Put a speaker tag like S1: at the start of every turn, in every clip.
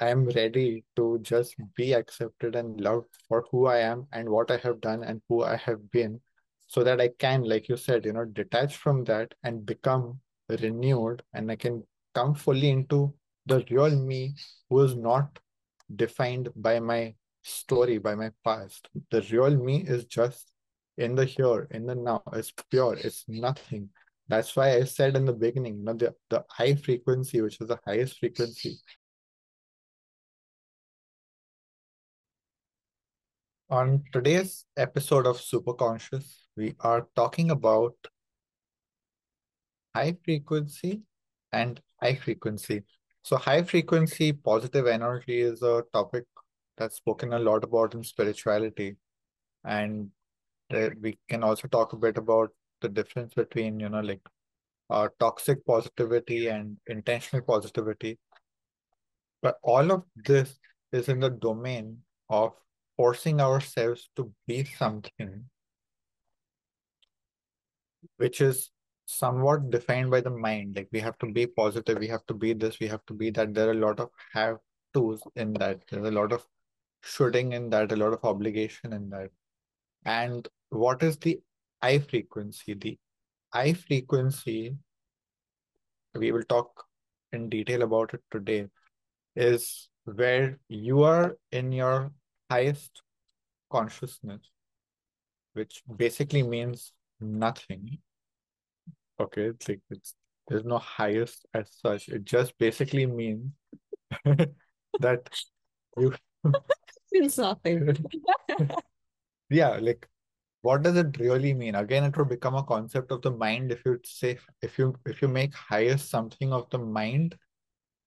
S1: I'm ready to just be accepted and loved for who I am and what I have done and who I have been, so that I can, like you said, you know, detach from that and become renewed and I can come fully into the real me who is not defined by my story, by my past. The real me is just in the here, in the now. It's pure, it's nothing. That's why I said in the beginning, you know, the, the high frequency, which is the highest frequency. On today's episode of Superconscious, we are talking about high frequency and high frequency. So, high frequency positive energy is a topic that's spoken a lot about in spirituality. And we can also talk a bit about the difference between, you know, like uh, toxic positivity and intentional positivity. But all of this is in the domain of forcing ourselves to be something which is somewhat defined by the mind. Like we have to be positive, we have to be this, we have to be that. There are a lot of have tos in that. There's a lot of shooting in that, a lot of obligation in that. And what is the I frequency? The I frequency, we will talk in detail about it today, is where you are in your highest consciousness, which basically means nothing. Okay, it's like it's there's no highest as such. It just basically means that you
S2: It's nothing.
S1: yeah, like what does it really mean? Again, it will become a concept of the mind. If you say if you if you make highest something of the mind,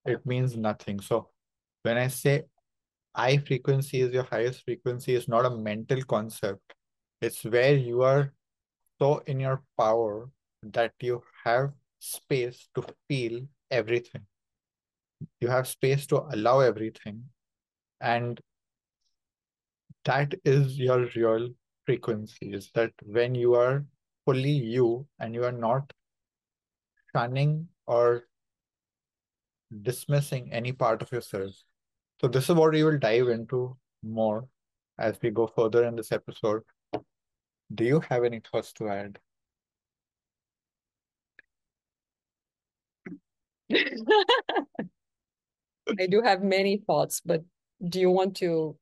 S1: it means nothing. So when I say I frequency is your highest frequency, is not a mental concept. It's where you are so in your power that you have space to feel everything. You have space to allow everything. And that is your real frequency, is that when you are fully you and you are not shunning or dismissing any part of yourself. So this is what we will dive into more as we go further in this episode. Do you have any thoughts to add?
S2: I do have many thoughts, but do you want to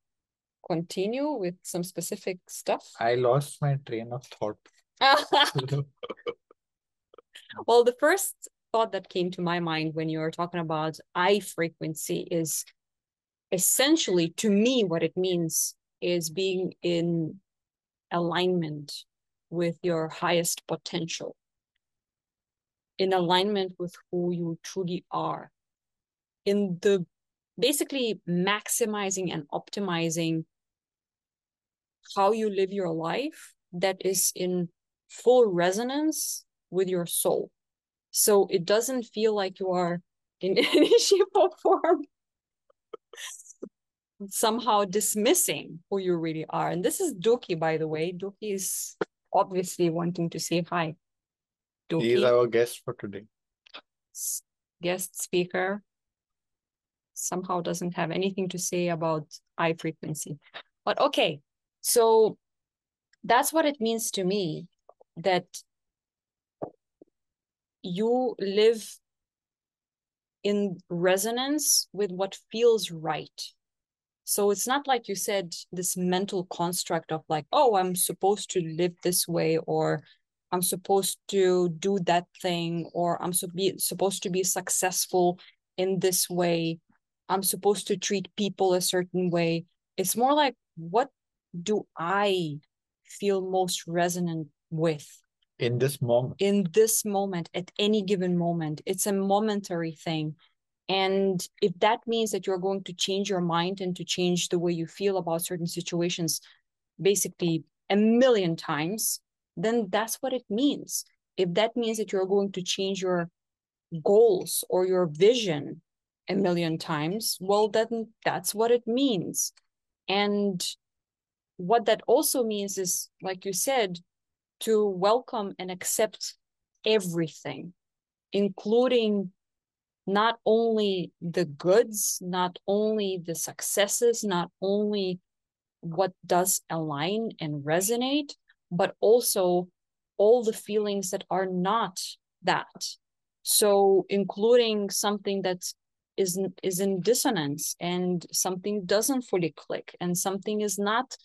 S2: continue with some specific stuff?
S1: I lost my train of thought.
S2: well, the first thought that came to my mind when you were talking about I frequency is essentially, to me, what it means is being in alignment with your highest potential, in alignment with who you truly are, in the basically maximizing and optimizing how you live your life that is in full resonance with your soul. So it doesn't feel like you are in any shape or form somehow dismissing who you really are. And this is Duki, by the way. Duki is obviously wanting to say hi.
S1: He is our guest for today.
S2: Guest speaker somehow doesn't have anything to say about I frequency. But okay, so that's what it means to me that you live in resonance with what feels right. So it's not like you said this mental construct of like, oh, I'm supposed to live this way, or I'm supposed to do that thing, or I'm so be, supposed to be successful in this way. I'm supposed to treat people a certain way. It's more like, what do I feel most resonant with?
S1: In this moment.
S2: In this moment, at any given moment. It's a momentary thing. And if that means that you're going to change your mind and to change the way you feel about certain situations, basically a million times, then that's what it means. If that means that you're going to change your goals or your vision a million times, well, then that's what it means. And what that also means is, like you said, to welcome and accept everything, including not only the goods, not only the successes, not only what does align and resonate, but also all the feelings that are not that. So, including something that is is in dissonance and something doesn't fully click and something is not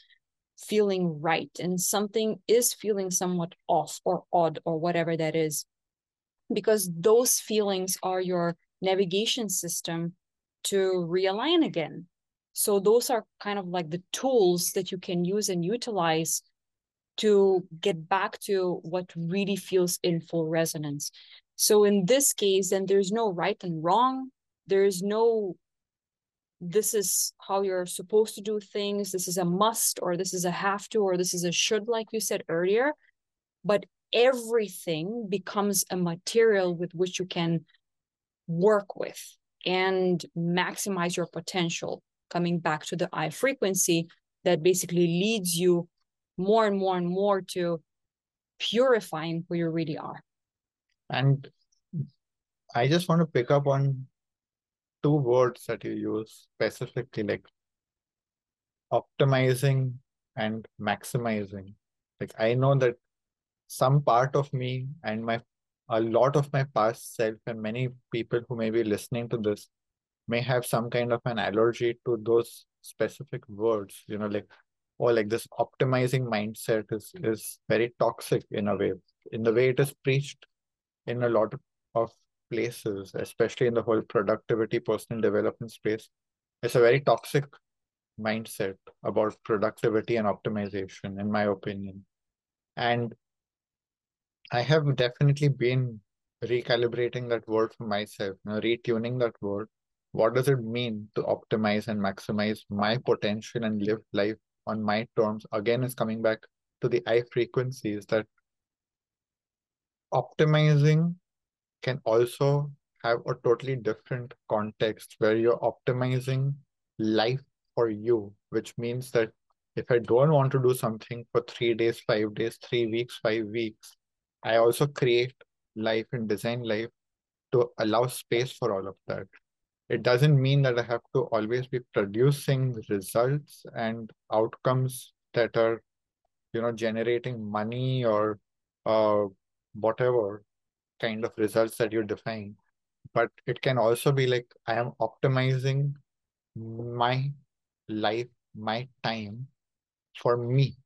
S2: feeling right and something is feeling somewhat off or odd or whatever that is because those feelings are your navigation system to realign again. So those are kind of like the tools that you can use and utilize to get back to what really feels in full resonance. So in this case then there's no right and wrong there's no this is how you're supposed to do things this is a must or this is a have to or this is a should like you said earlier. But everything becomes a material with which you can work with and maximize your potential coming back to the I frequency that basically leads you more and more and more to purifying who you really are
S1: and i just want to pick up on two words that you use specifically, like optimizing and maximizing. Like I know that some part of me and my a lot of my past self and many people who may be listening to this may have some kind of an allergy to those specific words you know like or like this optimizing mindset is is very toxic in a way in the way it is preached in a lot of places, especially in the whole productivity, personal development space, it's a very toxic mindset about productivity and optimization, in my opinion. And I have definitely been recalibrating that word for myself, you know, retuning that word. What does it mean to optimize and maximize my potential and live life on my terms? Again, is coming back to the I frequencies that optimizing can also have a totally different context where you're optimizing life for you, which means that if I don't want to do something for three days, five days, three weeks, five weeks, I also create life and design life to allow space for all of that. It doesn't mean that I have to always be producing results and outcomes that are, you know, generating money or uh, whatever kind of results that you define but it can also be like i am optimizing my life my time for me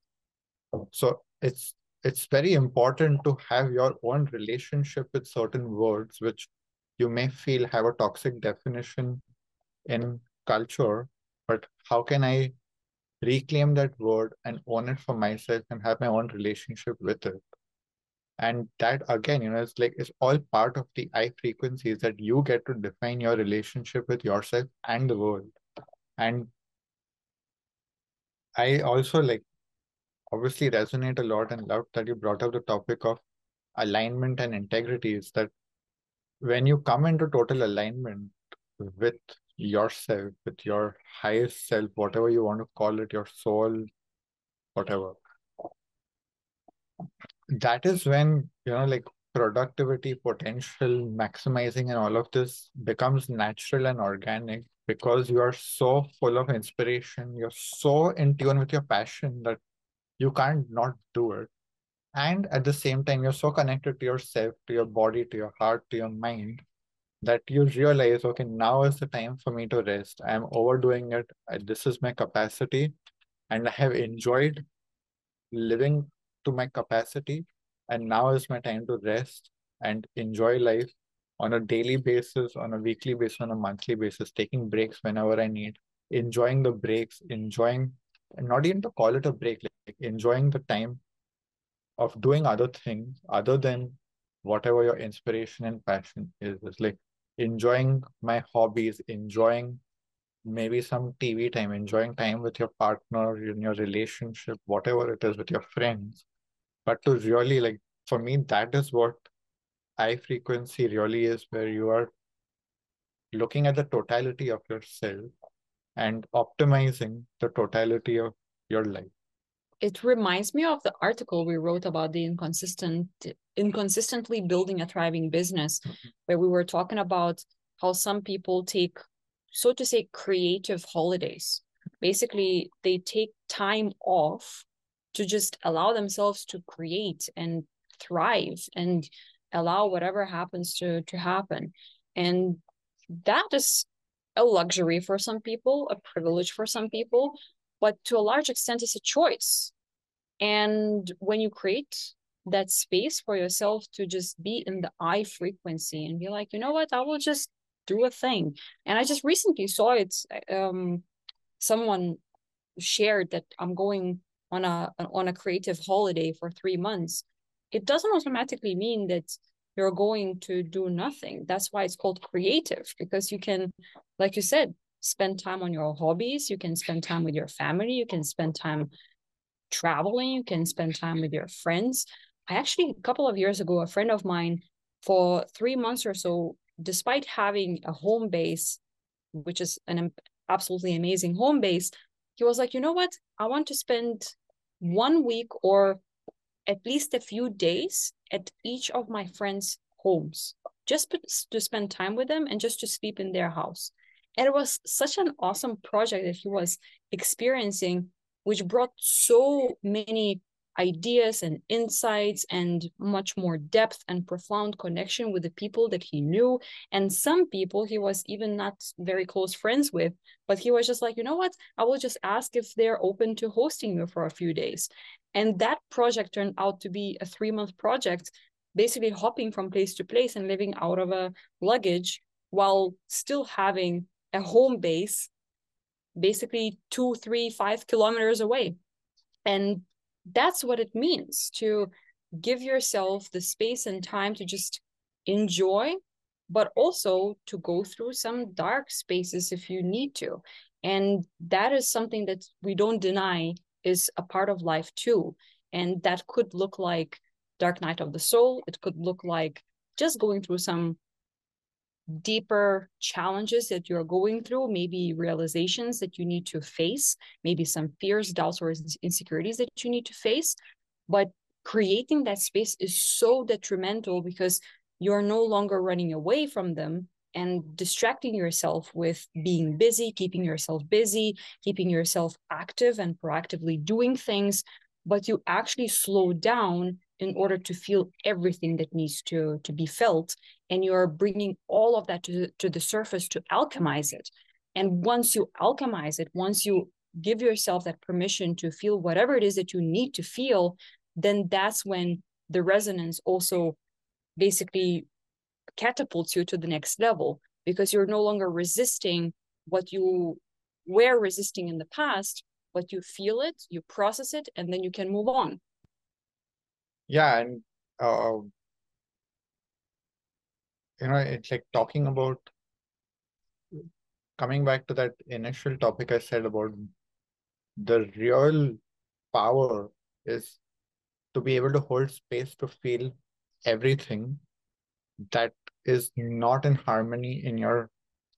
S1: so it's it's very important to have your own relationship with certain words which you may feel have a toxic definition in culture but how can i reclaim that word and own it for myself and have my own relationship with it? And that again you know it's like it's all part of the i frequencies that you get to define your relationship with yourself and the world. And i also like obviously resonate a lot and love that you brought up the topic of alignment and integrity is that when you come into total alignment with yourself with your highest self whatever you want to call it your soul whatever that is when you know like productivity potential maximizing and all of this becomes natural and organic because you are so full of inspiration. You're so in tune with your passion that you can't not do it. And at the same time you're so connected to yourself to your body to your heart to your mind that you realize okay now is the time for me to rest. I'm overdoing it. This is my capacity. And i have enjoyed living to my capacity. And now is my time to rest and enjoy life on a daily basis on a weekly basis on a monthly basis taking breaks whenever i need enjoying the breaks enjoying and not even to call it a break enjoying the time of doing other things other than whatever your inspiration and passion is. It's like enjoying my hobbies enjoying maybe some tv time enjoying time with your partner in your relationship whatever it is with your friends. But to really like for me that is what I frequency really is where you are looking at the totality of yourself and optimizing the totality of your life
S2: it reminds me of the article we wrote about the inconsistent inconsistently building a thriving business mm-hmm. where we were talking about how some people take, so to say, creative holidays. Basically, they take time off to just allow themselves to create and thrive and allow whatever happens to to happen and that is a luxury for some people a privilege for some people but to a large extent it's a choice. And when you create that space for yourself to just be in the I frequency and be like you know what? I will just do a thing. And i just recently saw it um someone shared that i'm going on a on a creative holiday for three months. It doesn't automatically mean that you're going to do nothing. That's why it's called creative, because you can, like you said, spend time on your hobbies, you can spend time with your family, you can spend time traveling, you can spend time with your friends. I actually, a couple of years ago, a friend of mine, for three months or so, despite having a home base, which is an absolutely amazing home base, he was like, you know what? I want to spend one week or at least a few days at each of my friends' homes just to spend time with them and just to sleep in their house. And it was such an awesome project that he was experiencing, which brought so many ideas and insights and much more depth and profound connection with the people that he knew. And some people he was even not very close friends with, but he was just like, you know what? I will just ask if they're open to hosting you for a few days. And that project turned out to be a three month project, basically hopping from place to place and living out of a luggage while still having a home base basically two, three, five kilometers away. And that's what it means to give yourself the space and time to just enjoy, but also to go through some dark spaces if you need to. And that is something that we don't deny is a part of life too. And that could look like Dark Night of the Soul. It could look like just going through some deeper challenges that you're going through, maybe realizations that you need to face, maybe some fears, doubts, or insecurities that you need to face. But creating that space is so detrimental because you're no longer running away from them and distracting yourself with being busy, keeping yourself busy, keeping yourself active and proactively doing things, but you actually slow down in order to feel everything that needs to, to be felt. And you're bringing all of that to, to the surface to alchemize it. And once you alchemize it, once you give yourself that permission to feel whatever it is that you need to feel, then that's when the resonance also basically catapults you to the next level because you're no longer resisting what you were resisting in the past, but you feel it, you process it, and then you can move on.
S1: Yeah, and uh, you know, it's like talking about coming back to that initial topic I said about the real power is to be able to hold space to feel everything that is not in harmony in your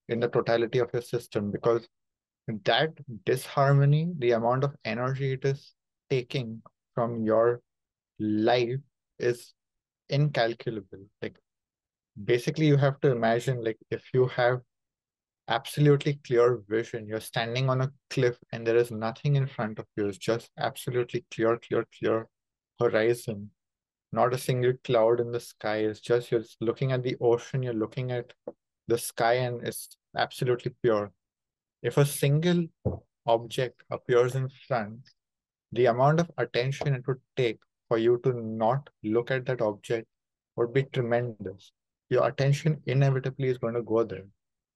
S1: in the totality of your system because that disharmony the amount of energy it is taking from your life is incalculable like basically you have to imagine like if you have absolutely clear vision you're standing on a cliff and there is nothing in front of you it's just absolutely clear clear clear horizon not a single cloud in the sky. It's just you're looking at the ocean, you're looking at the sky, and it's absolutely pure. If a single object appears in front, the amount of attention it would take for you to not look at that object would be tremendous. Your attention inevitably is going to go there.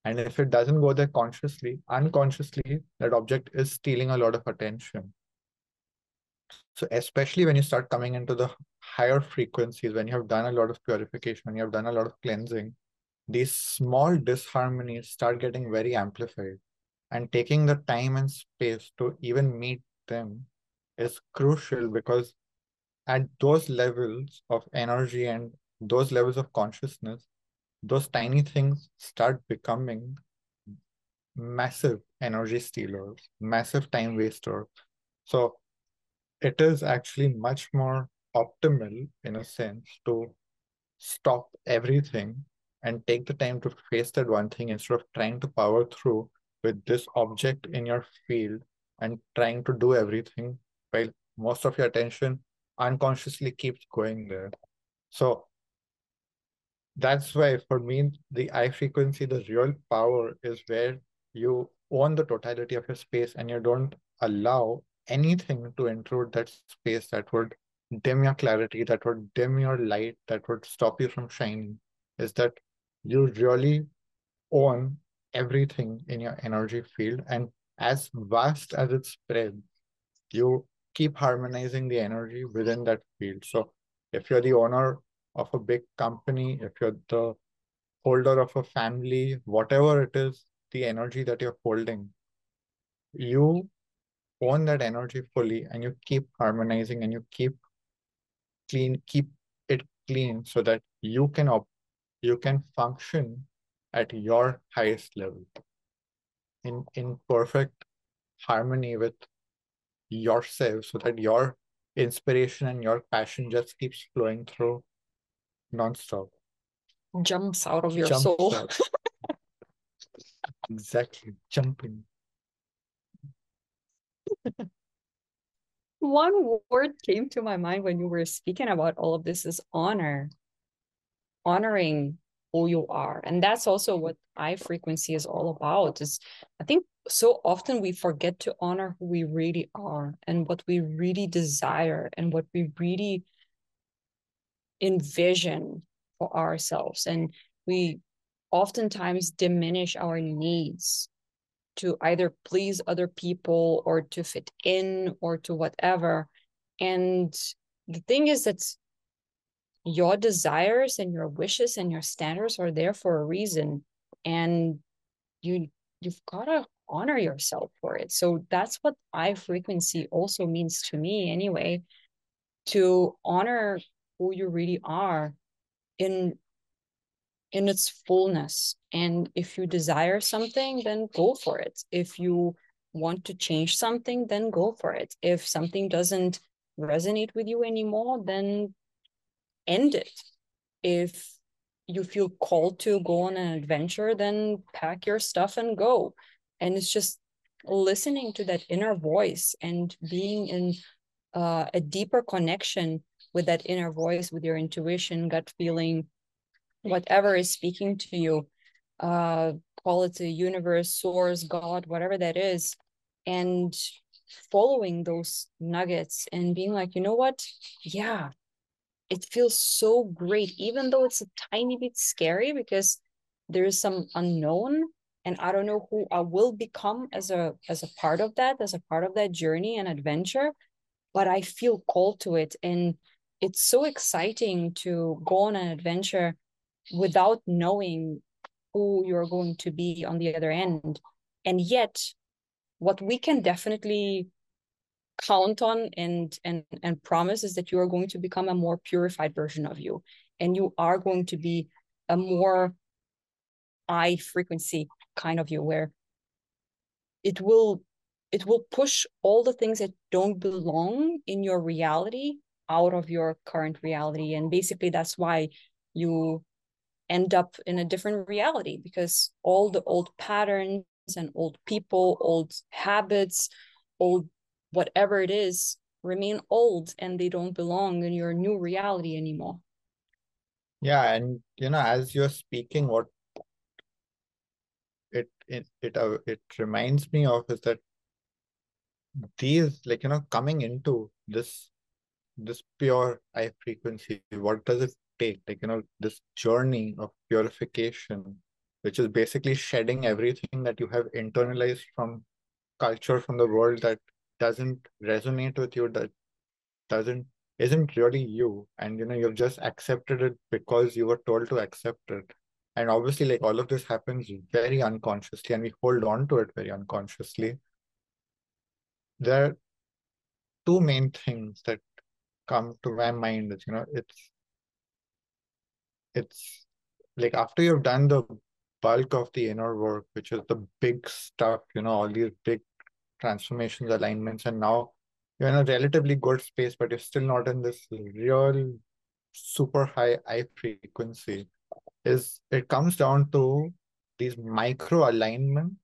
S1: And if it doesn't go there consciously, unconsciously, that object is stealing a lot of attention. So especially when you start coming into the higher frequencies, when you have done a lot of purification, when you have done a lot of cleansing, these small disharmonies start getting very amplified. And taking the time and space to even meet them is crucial because at those levels of energy and those levels of consciousness, those tiny things start becoming massive energy stealers, massive time wasters. So it is actually much more optimal in a sense to stop everything and take the time to face that one thing instead of trying to power through with this object in your field and trying to do everything while most of your attention unconsciously keeps going there. So that's why for me, the I frequency, the real power is where you own the totality of your space and you don't allow anything to intrude that space that would dim your clarity, that would dim your light, that would stop you from shining. Is that you really own everything in your energy field. And as vast as it spreads, you keep harmonizing the energy within that field. So if you're the owner of a big company, if you're the holder of a family, whatever it is, the energy that you're holding, you own that energy fully and you keep harmonizing and you keep clean, keep it clean so that you can op- you can function at your highest level in in perfect harmony with yourself so that your inspiration and your passion just keeps flowing through nonstop.
S2: Jumps out of your Jumps soul.
S1: exactly. Jumping.
S2: One word came to my mind when you were speaking about all of this is honor. Honoring who you are. And that's also what I frequency is all about. Is I think so often we forget to honor who we really are and what we really desire and what we really envision for ourselves. And we oftentimes diminish our needs to either please other people or to fit in or to whatever. And the thing is that your desires and your wishes and your standards are there for a reason. And you you've got to honor yourself for it. So that's what I frequency also means to me anyway, to honor who you really are in in its fullness. And if you desire something, then go for it. If you want to change something, then go for it. If something doesn't resonate with you anymore, then end it. If you feel called to go on an adventure, then pack your stuff and go. And it's just listening to that inner voice and being in uh, a deeper connection with that inner voice, with your intuition, gut feeling, whatever is speaking to you, uh, call it the universe, source, God, whatever that is, and following those nuggets and being like, you know what? Yeah, it feels so great, even though it's a tiny bit scary because there is some unknown and I don't know who I will become as a as a part of that, as a part of that journey and adventure, but I feel called to it and it's so exciting to go on an adventure without knowing who you're going to be on the other end. And yet, what we can definitely count on and and and promise is that you are going to become a more purified version of you. And you are going to be a more high frequency kind of you where it will it will push all the things that don't belong in your reality out of your current reality. And basically that's why you end up in a different reality because all the old patterns and old people, old habits, old whatever it is remain old and they don't belong in your new reality anymore.
S1: Yeah, and you know, as you're speaking, what it it it uh, it reminds me of is that these like you know coming into this this pure I frequency, what does it take like you know this journey of purification which is basically shedding everything that you have internalized from culture from the world that doesn't resonate with you that doesn't isn't really you. And you know you've just accepted it because you were told to accept it. And obviously like all of this happens very unconsciously and we hold on to it very unconsciously. There are two main things that come to my mind that you know it's it's like after you've done the bulk of the inner work, which is the big stuff, you know, all these big transformations, alignments, and now you're in a relatively good space, but you're still not in this real super high I frequency. is it comes down to these micro alignments,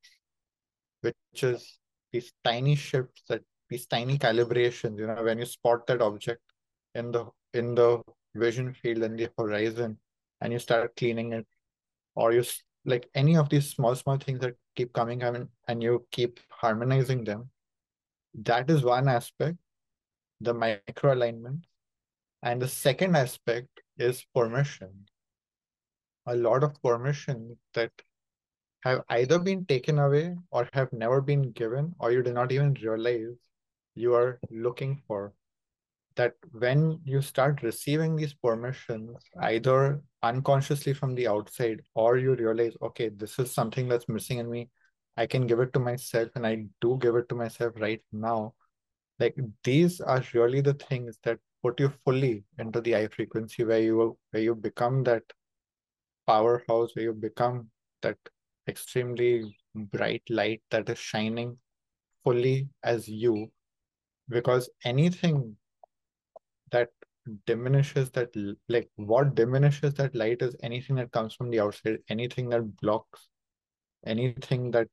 S1: which is these tiny shifts that these tiny calibrations, you know, when you spot that object in the in the vision field and the horizon and you start cleaning it, or you like any of these small, small things that keep coming and, you keep harmonizing them. That is one aspect, the micro alignment. And the second aspect is permission. A lot of permission that have either been taken away or have never been given, or you do not even realize you are looking for. That when you start receiving these permissions, either unconsciously from the outside, or you realize, okay, this is something that's missing in me, I can give it to myself, and I do give it to myself right now. Like these are really the things that put you fully into the I frequency where you where you become that powerhouse, where you become that extremely bright light that is shining fully as you. Because anything that diminishes that like what diminishes that light is anything that comes from the outside, anything that blocks, anything that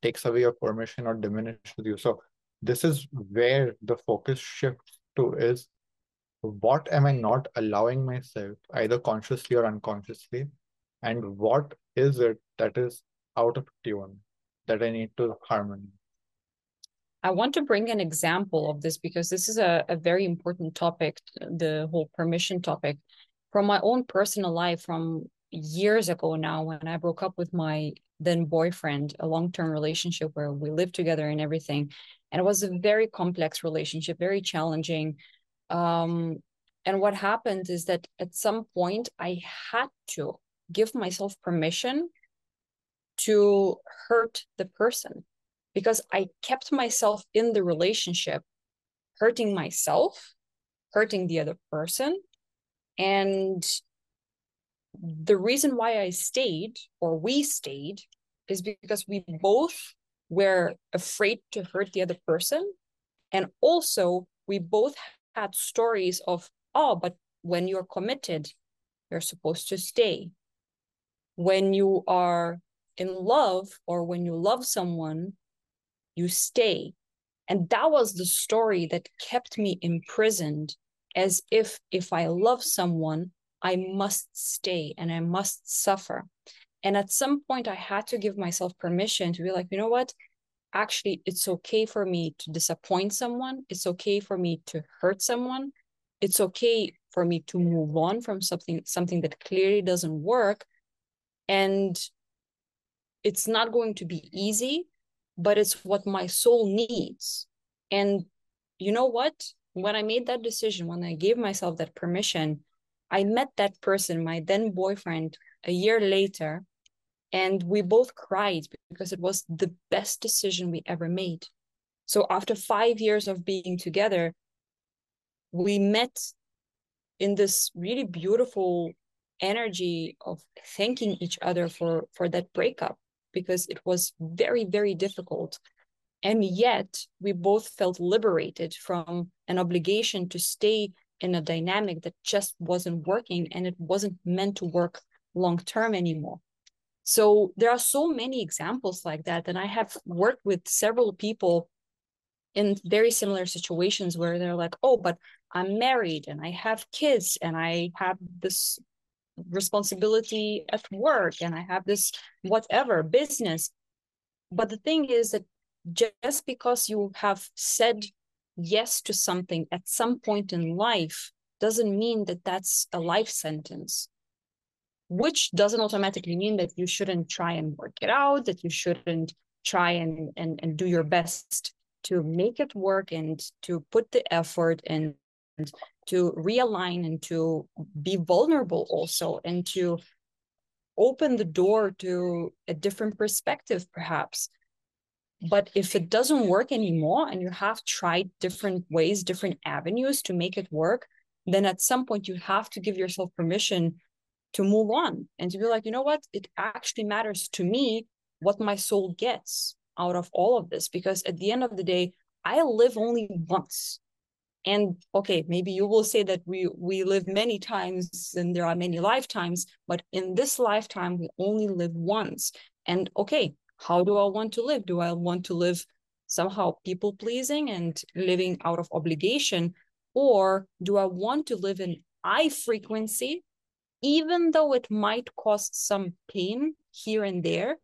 S1: takes away your permission or diminishes you. So this is where the focus shifts to is what am I not allowing myself, either consciously or unconsciously, and what is it that is out of tune that I need to harmonize?
S2: I want to bring an example of this because this is a, a very important topic, the whole permission topic. From my own personal life, from years ago now, when I broke up with my then boyfriend, a long term relationship where we lived together and everything. And it was a very complex relationship, very challenging. Um, and what happened is that at some point I had to give myself permission to hurt the person because I kept myself in the relationship, hurting myself, hurting the other person. And the reason why I stayed or we stayed is because we both were afraid to hurt the other person. And also, we both had stories of, oh, but when you're committed, you're supposed to stay. When you are in love or when you love someone, you stay. And that was the story that kept me imprisoned as if if I love someone, I must stay and I must suffer. And at some point, I had to give myself permission to be like, you know what? Actually, it's okay for me to disappoint someone. It's okay for me to hurt someone. It's okay for me to move on from something something that clearly doesn't work. And it's not going to be easy, but it's what my soul needs. And you know what? When I made that decision, when I gave myself that permission, I met that person, my then boyfriend, a year later, and we both cried because it was the best decision we ever made. So after five years of being together, we met in this really beautiful energy of thanking each other for for that breakup because it was very, very difficult. And yet, we both felt liberated from an obligation to stay in a dynamic that just wasn't working and it wasn't meant to work long term anymore. So, there are so many examples like that. And I have worked with several people in very similar situations where they're like, oh, but I'm married and I have kids and I have this responsibility at work and I have this whatever business. But the thing is that just because you have said yes to something at some point in life doesn't mean that that's a life sentence which doesn't automatically mean that you shouldn't try and work it out that you shouldn't try and and, and do your best to make it work and to put the effort and to realign and to be vulnerable also and to open the door to a different perspective perhaps. But if it doesn't work anymore and you have tried different ways different avenues to make it work then at some point you have to give yourself permission to move on and to be like you know what? It actually matters to me what my soul gets out of all of this. Because at the end of the day i live only once and okay maybe you will say that we we live many times and there are many lifetimes but in this lifetime we only live once. And okay how do i want to live? Do i want to live somehow people pleasing and living out of obligation? Or do i want to live in i frequency even though it might cause some pain here and there?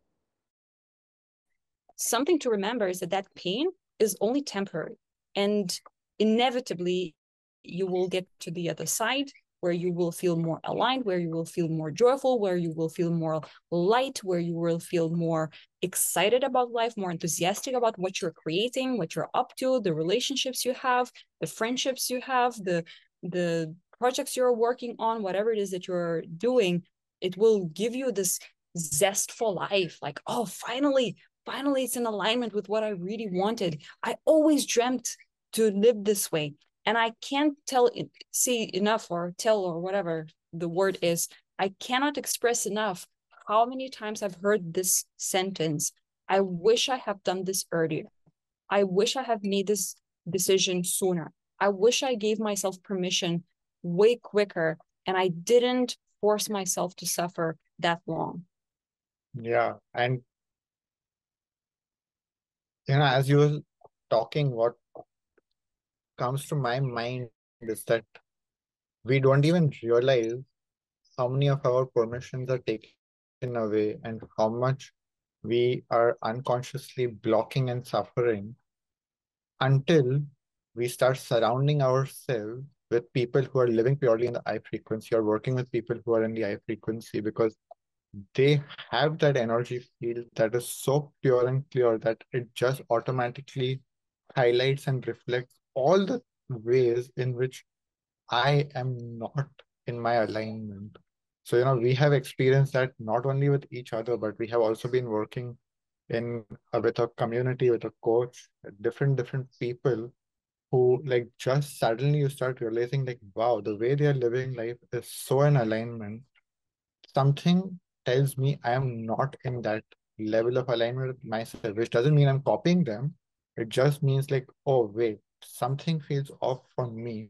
S2: Something to remember is that that pain is only temporary. And inevitably you will get to the other side where you will feel more aligned, where you will feel more joyful, where you will feel more light, where you will feel more excited about life, more enthusiastic about what you're creating, what you're up to, the relationships you have, the friendships you have, the the projects you're working on, whatever it is that you're doing, it will give you this zest for life. Like, oh, finally, finally, it's in alignment with what I really wanted. I always dreamt to live this way. And i can't tell see enough or tell or whatever the word is i cannot express enough how many times i've heard this sentence i wish i have done this earlier. I wish i have made this decision sooner. I wish i gave myself permission way quicker and i didn't force myself to suffer that long.
S1: Yeah and you know as you were talking what comes to my mind is that we don't even realize how many of our permissions are taken away and how much we are unconsciously blocking and suffering until we start surrounding ourselves with people who are living purely in the I frequency or working with people who are in the I frequency because they have that energy field that is so pure and clear that it just automatically highlights and reflects all the ways in which I am not in my alignment. So, you know, we have experienced that not only with each other, but we have also been working in uh, with a community, with a coach, different different people who like just suddenly you start realizing like, wow, the way they are living life is so in alignment. Something tells me I am not in that level of alignment with myself, which doesn't mean I'm copying them. It just means like, oh wait, something feels off for me.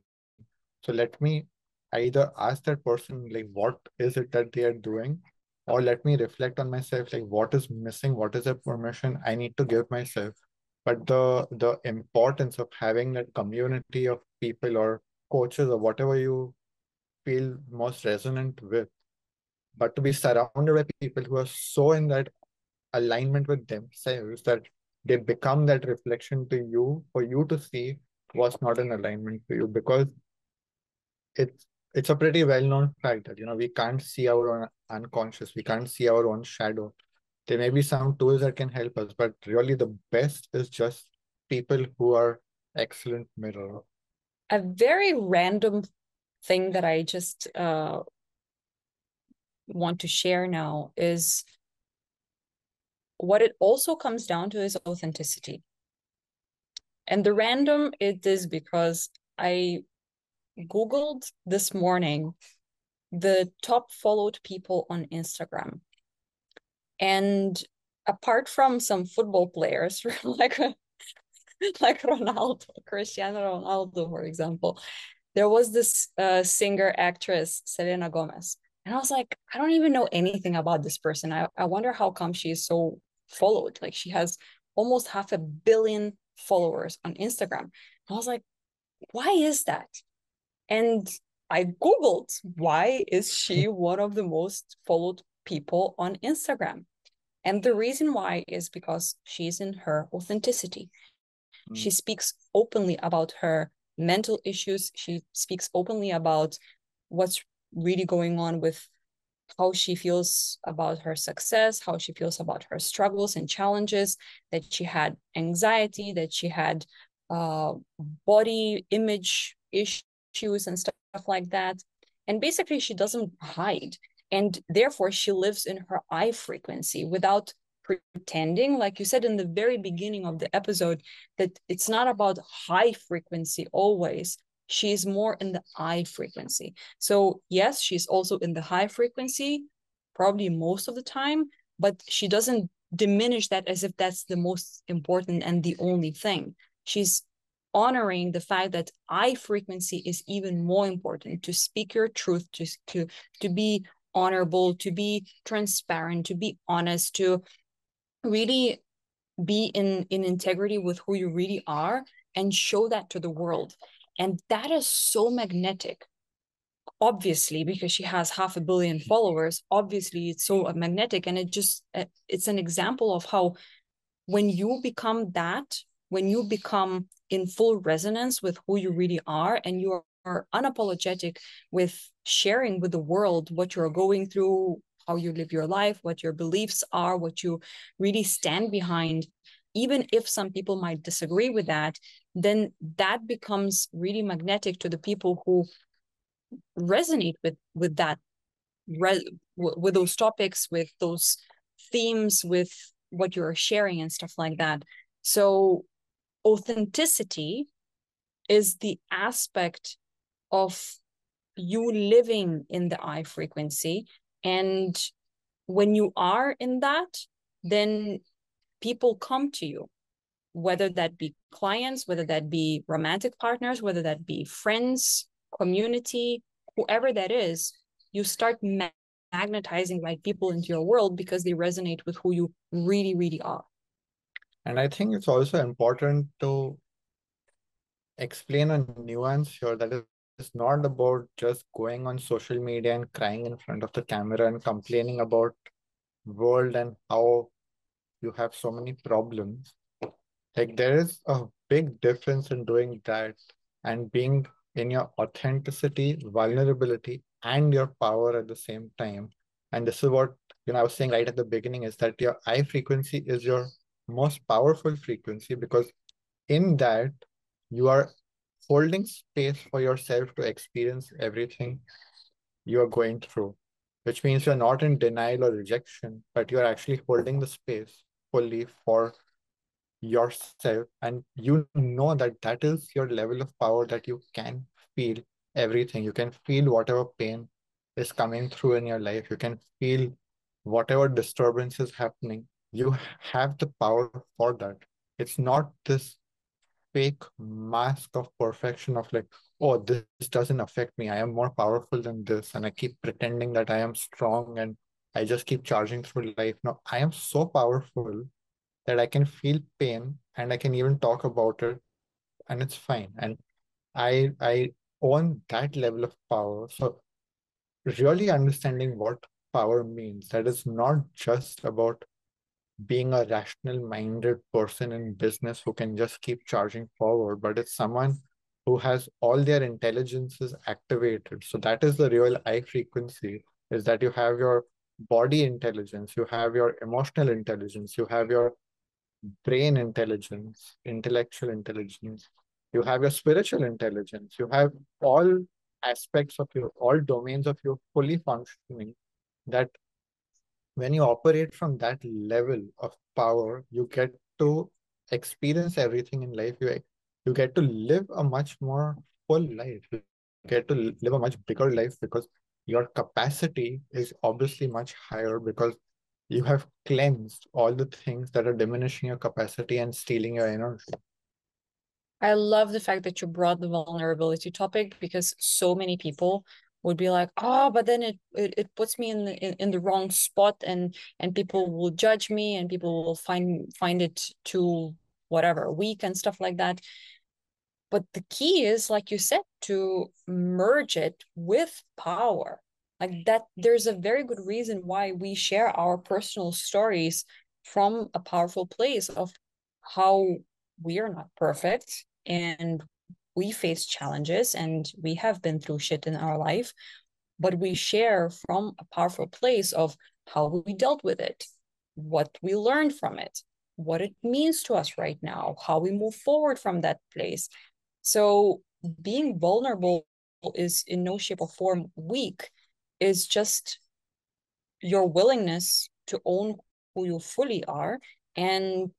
S1: So let me either ask that person, like, what is it that they are doing? Or let me reflect on myself, like, what is missing? What is the permission I need to give myself? But the the importance of having that community of people or coaches or whatever you feel most resonant with, but to be surrounded by people who are so in that alignment with themselves that they become that reflection to you for you to see what's not in alignment to you because it's it's a pretty well-known fact that you know we can't see our own unconscious we can't see our own shadow. There may be some tools that can help us but really the best is just people who are excellent mirror.
S2: A very random thing that i just uh, want to share now is what it also comes down to is authenticity. And the random it is because I Googled this morning the top followed people on Instagram. And apart from some football players like like Ronaldo, Cristiano Ronaldo, for example, there was this uh, singer actress Selena Gomez. And I was like, I don't even know anything about this person. I, I wonder how come she's so followed. Like she has almost half a billion followers on Instagram. I was like, why is that? And I Googled why is she one of the most followed people on Instagram? And the reason why is because she's in her authenticity. Mm. She speaks openly about her mental issues. She speaks openly about what's really going on with how she feels about her success, how she feels about her struggles and challenges, that she had anxiety, that she had uh, body image issues and stuff like that. And basically, she doesn't hide. And therefore, she lives in her I frequency without pretending, like you said in the very beginning of the episode, that it's not about high frequency always she's more in the I frequency. So, yes, she's also in the high frequency, probably most of the time, but she doesn't diminish that as if that's the most important and the only thing. She's honoring the fact that I frequency is even more important to speak your truth, to, to, to be honorable, to be transparent, to be honest, to really be in, in integrity with who you really are and show that to the world. And that is so magnetic. Obviously, because she has half a billion followers, obviously it's so magnetic. And it just, uh, it's an example of how when you become that, when you become in full resonance with who you really are and you are unapologetic with sharing with the world what you're going through, how you live your life, what your beliefs are, what you really stand behind, even if some people might disagree with that, then that becomes really magnetic to the people who resonate with with that with those topics with those themes with what you're sharing and stuff like that so authenticity is the aspect of you living in the I frequency. And when you are in that, then people come to you, whether that be clients, whether that be romantic partners, whether that be friends, community, whoever that is, you start magnetizing like people into your world because they resonate with who you really, really are.
S1: And I think it's also important to explain a nuance here that it's not about just going on social media and crying in front of the camera and complaining about world and how you have so many problems. Like there is a big difference in doing that and being in your authenticity, vulnerability, and your power at the same time. And this is what you know I was saying right at the beginning is that your I frequency is your most powerful frequency because in that you are holding space for yourself to experience everything you are going through, which means you're not in denial or rejection, but you're actually holding the space fully for yourself. And you know that that is your level of power that you can feel everything. You can feel whatever pain is coming through in your life. You can feel whatever disturbance is happening you have the power for that it's not this fake mask of perfection of like oh this doesn't affect me i am more powerful than this and i keep pretending that i am strong and i just keep charging through life no i am so powerful that i can feel pain and i can even talk about it and it's fine and i i own that level of power so really understanding what power means that is not just about being a rational minded person in business who can just keep charging forward, but it's someone who has all their intelligences activated. So that is the real I frequency is that you have your body intelligence, you have your emotional intelligence, you have your brain intelligence, intellectual intelligence, you have your spiritual intelligence, you have all aspects of your, all domains of your fully functioning that when you operate from that level of power, you get to experience everything in life. You, you get to live a much more full life. You get to live a much bigger life because your capacity is obviously much higher because you have cleansed all the things that are diminishing your capacity and stealing your energy.
S2: I love the fact that you brought the vulnerability topic because so many people would be like oh but then it it, it puts me in the in, in the wrong spot and and people will judge me and people will find find it too whatever weak and stuff like that but the key is like you said to merge it with power like that there's a very good reason why we share our personal stories from a powerful place of how we are not perfect and we face challenges and we have been through shit in our life, but we share from a powerful place of how we dealt with it, what we learned from it, what it means to us right now, how we move forward from that place. So being vulnerable is in no shape or form weak, is just your willingness to own who you fully are. And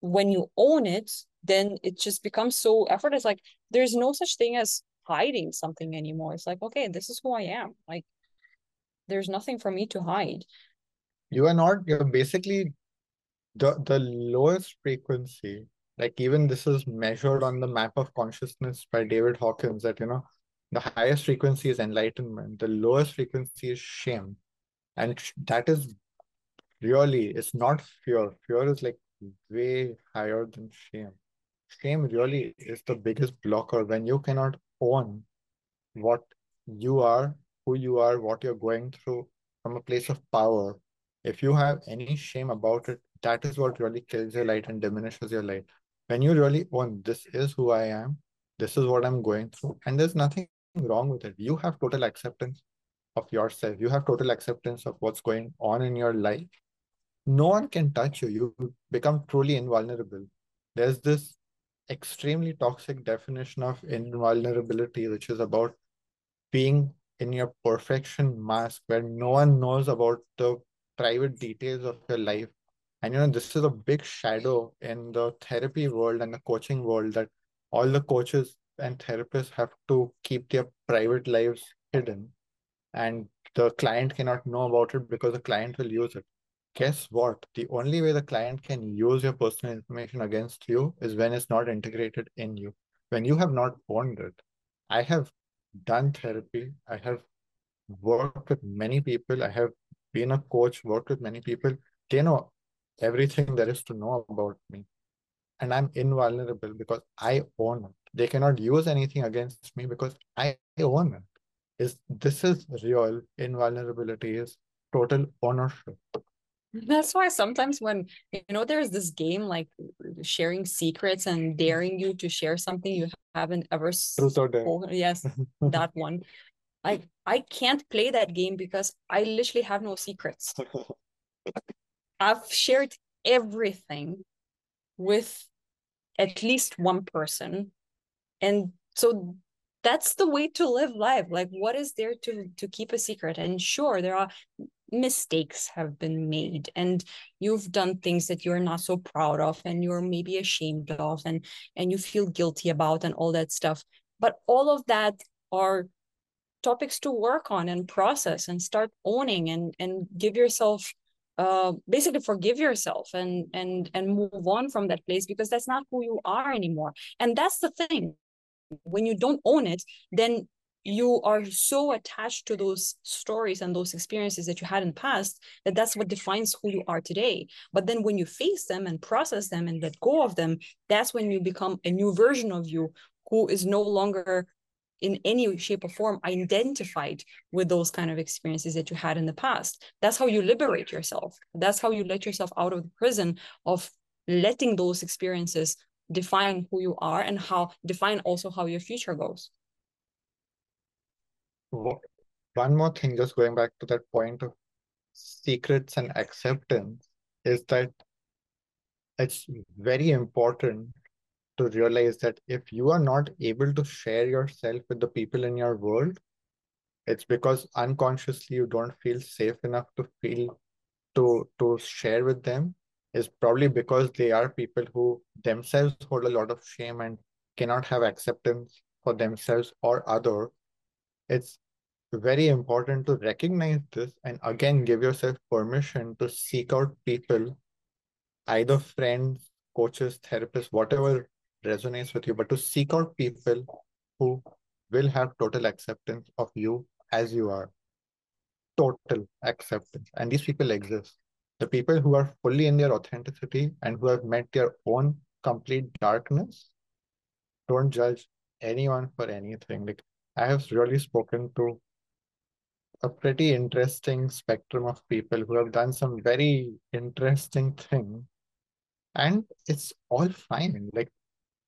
S2: when you own it, then it just becomes so effortless. Like there's no such thing as hiding something anymore. It's like, okay, this is who I am. Like there's nothing for me to hide.
S1: You are not, you're basically the the lowest frequency like even this is measured on the map of consciousness by David Hawkins that you know the highest frequency is enlightenment, the lowest frequency is shame. And that is really, it's not fear. Fear is like way higher than shame. Shame really is the biggest blocker when you cannot own what you are, who you are, what you're going through from a place of power. If you have any shame about it, that is what really kills your light and diminishes your light. When you really own, this is who I am, this is what I'm going through, and there's nothing wrong with it. You have total acceptance of yourself. You have total acceptance of what's going on in your life. No one can touch you. You become truly invulnerable. There's this extremely toxic definition of invulnerability, which is about being in your perfection mask where no one knows about the private details of your life. And you know, this is a big shadow in the therapy world and the coaching world that all the coaches and therapists have to keep their private lives hidden and the client cannot know about it because the client will use it. Guess what? The only way the client can use your personal information against you is when it's not integrated in you. When you have not owned it i have done therapy. I have worked with many people. I have been a coach worked with many people. They know everything there is to know about me. And i'm invulnerable because i own it they cannot use anything against me because I own it. Is this is real invulnerability is total ownership.
S2: That's why sometimes when you know there's this game like sharing secrets and daring you to share something you haven't ever spoken. Oh, yes, that one. I I can't play that game because I literally have no secrets. I've shared everything with at least one person and so that's the way to live life. Like what is there to to keep a secret? And sure there are mistakes have been made and you've done things that you're not so proud of and you're maybe ashamed of and and you feel guilty about and all that stuff. But all of that are topics to work on and process and start owning and and give yourself uh basically forgive yourself and and and move on from that place because that's not who you are anymore. And that's the thing when you don't own it then you are so attached to those stories and those experiences that you had in the past that that's what defines who you are today. But then when you face them and process them and let go of them that's when you become a new version of you who is no longer in any shape or form identified with those kind of experiences that you had in the past. That's how you liberate yourself. That's how you let yourself out of the prison of letting those experiences define who you are and how define also how your future goes.
S1: One more thing just going back to that point of secrets and acceptance is that it's very important to realize that if you are not able to share yourself with the people in your world it's because unconsciously you don't feel safe enough to feel to to share with them is probably because they are people who themselves hold a lot of shame and cannot have acceptance for themselves or other. It's very important to recognize this and again give yourself permission to seek out people, either friends, coaches, therapists, whatever resonates with you, but to seek out people who will have total acceptance of you as you are. Total acceptance. And these people exist the people who are fully in their authenticity and who have met their own complete darkness don't judge anyone for anything. Like i have really spoken to a pretty interesting spectrum of people who have done some very interesting things and it's all fine. Like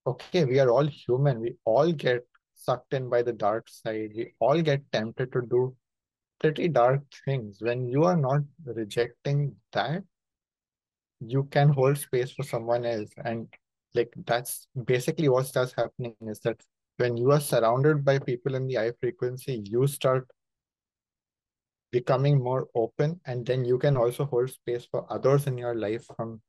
S1: okay we are all human. We all get sucked in by the dark side. We all get tempted to do pretty dark things. When you are not rejecting that, you can hold space for someone else. And like that's basically what starts happening is that when you are surrounded by people in the high frequency, you start becoming more open and then you can also hold space for others in your life from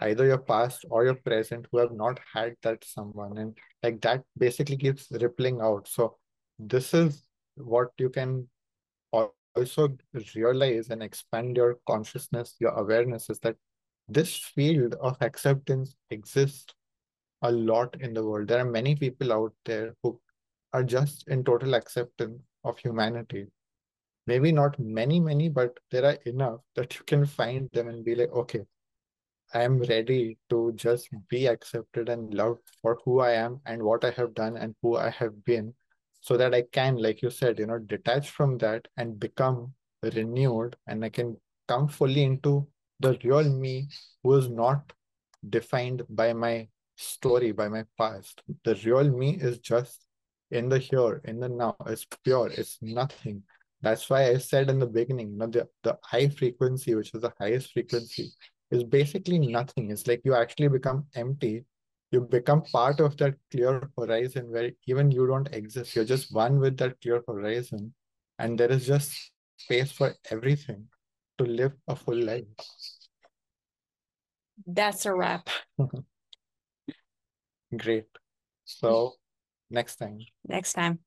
S1: either your past or your present who have not had that someone and like that basically keeps rippling out so this is what you can also realize and expand your consciousness, your awareness is that this field of acceptance exists a lot in the world. There are many people out there who are just in total acceptance of humanity. Maybe not many, many, but there are enough that you can find them and be like, okay, I am ready to just be accepted and loved for who I am and what I have done and who I have been, so that I can, like you said, you know, detach from that and become renewed and I can come fully into the real me who is not defined by my story, by my past. The real me is just in the here, in the now. It's pure, it's nothing. That's why I said in the beginning, you know, the, the I frequency, which is the highest frequency, is basically nothing. It's like you actually become empty. You become part of that clear horizon where even you don't exist. You're just one with that clear horizon. And there is just space for everything to live a full life.
S2: That's a wrap.
S1: Great. So next time.
S2: Next time.